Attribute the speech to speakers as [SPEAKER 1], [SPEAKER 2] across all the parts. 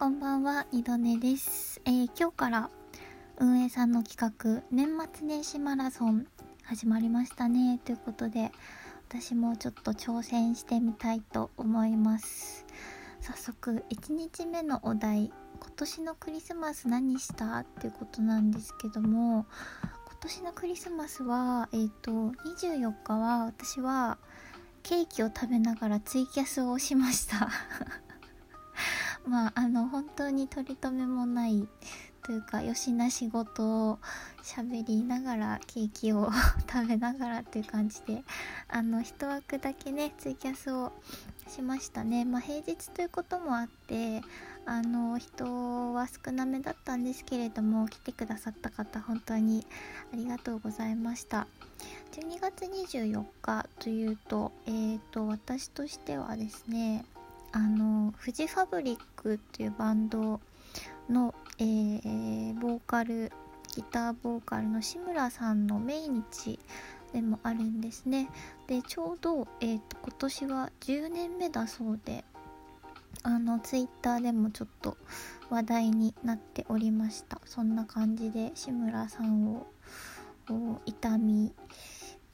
[SPEAKER 1] こんばんは、二度寝です。えー、今日から運営さんの企画、年末年始マラソン始まりましたね。ということで、私もちょっと挑戦してみたいと思います。早速、1日目のお題、今年のクリスマス何した？っていうことなんですけども、今年のクリスマスは、えっ、ー、と、24日は私はケーキを食べながらツイキャスをしました。まああの本当に取り留めもないというかよしな仕事を喋りながらケーキを 食べながらっていう感じであの一枠だけねツイキャスをしましたね。まあ平日ということもあってあの人は少なめだったんですけれども来てくださった方本当にありがとうございました。12月24日というとえっ、ー、と私としてはですねあのフジファブリックっていうバンドの、えー、ボーカルギターボーカルの志村さんの命日でもあるんですね。でちょうど、えーと、今年は10年目だそうであのツイッターでもちょっと話題になっておりました。そんな感じで志村さんを痛み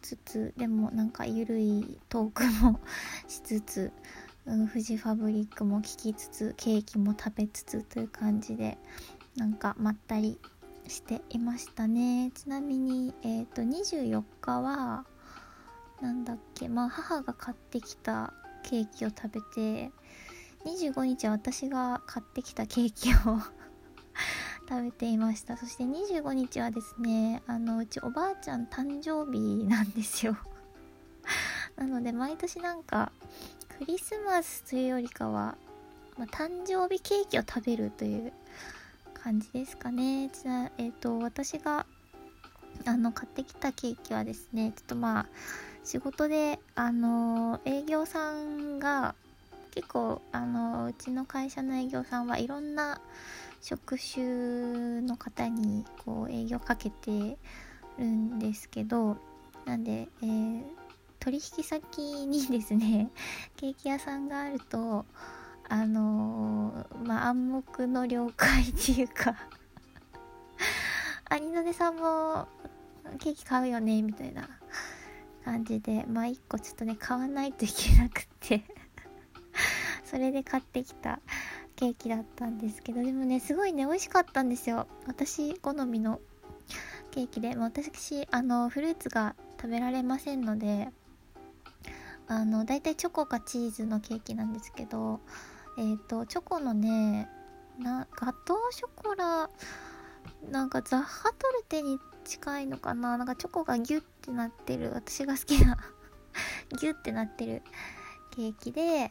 [SPEAKER 1] つつでもなんかゆるいトークもしつつうん、フジファブリックも聴きつつケーキも食べつつという感じでなんかまったりしていましたね。ちなみに、えーと、24日はなんだっけまあ母が買ってきたケーキを食べて25日は私が買ってきたケーキを 食べていました。そして25日はですねあのうちおばあちゃん誕生日なんですよ。なので毎年なんかクリスマスというよりかは、まあ、誕生日ケーキを食べるという感じですかね。じゃあ、えっ、ー、と、私が、あの、買ってきたケーキはですね、ちょっとまあ、仕事で、あの、営業さんが、結構、あの、うちの会社の営業さんはいろんな職種の方に、こう、営業かけてるんですけど、なんで、えー取引先にですね ケーキ屋さんがあるとあのー、まあ暗黙の了解っていうか アニノデさんもケーキ買うよねみたいな感じでまあ1個ちょっとね買わないといけなくて それで買ってきたケーキだったんですけどでもねすごいね美味しかったんですよ。私好みのケーキで私あのフルーツが食べられませんのであの大体チョコかチーズのケーキなんですけどえっ、ー、とチョコのねなガトーショコラなんかザッハトルテに近いのかな？なんかチョコがギュッてなってる。私が好きな ギュッてなってるケーキでえっ、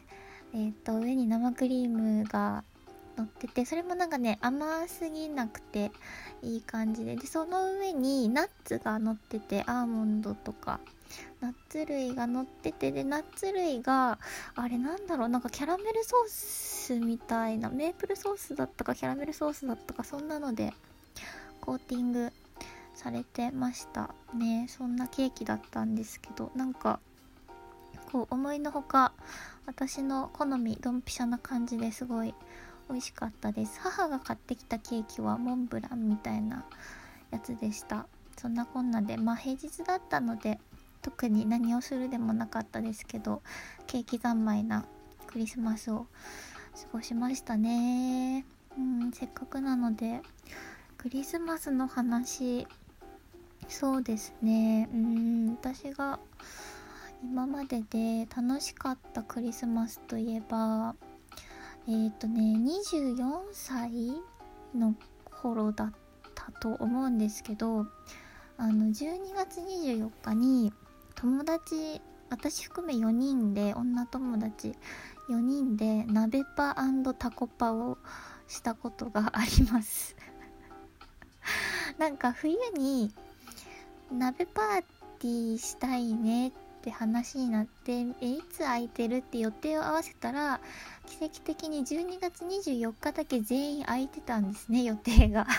[SPEAKER 1] ー、と上に生クリームが乗っててそれもなんかね甘すぎなくていい感じで。でその上にナッツが乗っててアーモンドとかナッツ類が乗っててでナッツ類があれなんだろうなんかキャラメルソースみたいなメープルソースだったかキャラメルソースだったかそんなのでコーティングされてました。ねそんなケーキだったんですけどなんかこう思いのほか私の好みドンピシャな感じですごい美味しかったです。母が買ってきたケーキはモンブランみたいなやつでした。そんなこんなでまあ平日だったので特に何をするでもなかったですけどケーキ三昧なクリスマスを過ごしましたね。うんせっかくなのでクリスマスの話。そうですね。うん私が今までで楽しかったクリスマスといえばえっ、ー、とね24歳の頃だったと思うんですけどあの12月24日に友達私含め4人で女友達4人で鍋パタコパをしたことがあります。なんか冬に鍋パーティーしたいねって話になってえいつ空いてるって予定を合わせたら奇跡的に12月24日だけ全員空いてたんですね予定が。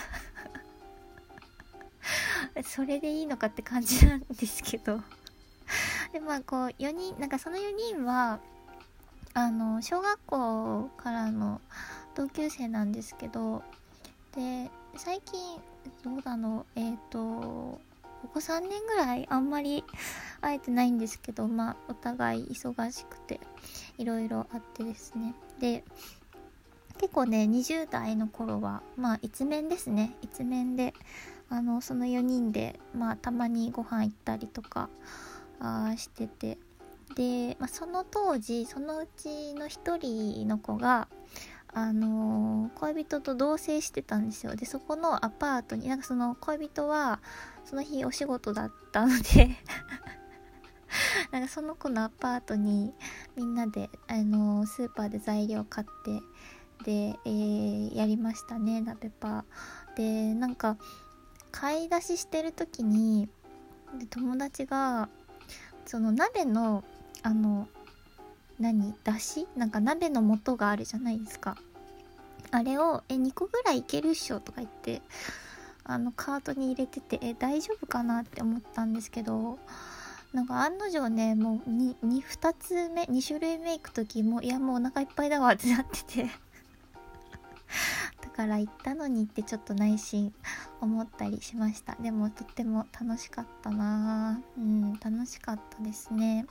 [SPEAKER 1] それでいいのかって感じなんですけど。でまあこう4人なんかその4人はあの小学校からの同級生なんですけどで最近どうだろうえっ、ー、とここ3年ぐらいあんまり会えてないんですけどまあお互い忙しくていろいろあってですね。で結構ね20代の頃はまあ一面ですね。一面であのその4人でまあたまにご飯行ったりとかあしてて。で、まあ、その当時そのうちの1人の子があのー、恋人と同棲してたんですよ。でそこのアパートになんかその恋人はその日お仕事だったので なんかその子のアパートにみんなで、あのー、スーパーで材料買ってで、えー、やりましたね鍋パー。でなんか買い出ししてる時にで友達がその鍋のあの何だしなんか鍋の素があるじゃないですか。あれを「え2個ぐらいいけるっしょ」とか言ってあのカートに入れててえ大丈夫かなって思ったんですけどなんか案の定ねもう 2, 2, 2つ目2種類目行く時もいやもうお腹いっぱいだわってなってて。から行ったのにってちょっと内心 思ったりしましたでもとっても楽しかったなうん楽しかったですね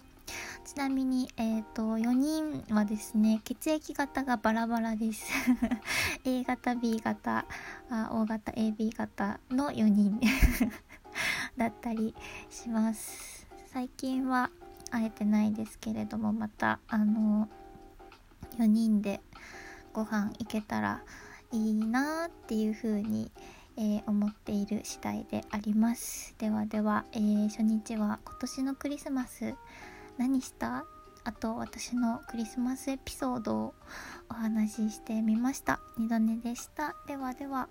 [SPEAKER 1] ちなみに、えっ、ー、と、4人はですね、血液型がバラバラです。A 型、B 型、あ O 型、AB 型の4人 だったりします。最近は会えてないですけれども、また、あの、4人でご飯行けたらいいなっていう風に、えー、思っている次第であります。ではでは、えー、初日は今年のクリスマス何した？あと私のクリスマスエピソードをお話ししてみました。二度寝でした。ではでは。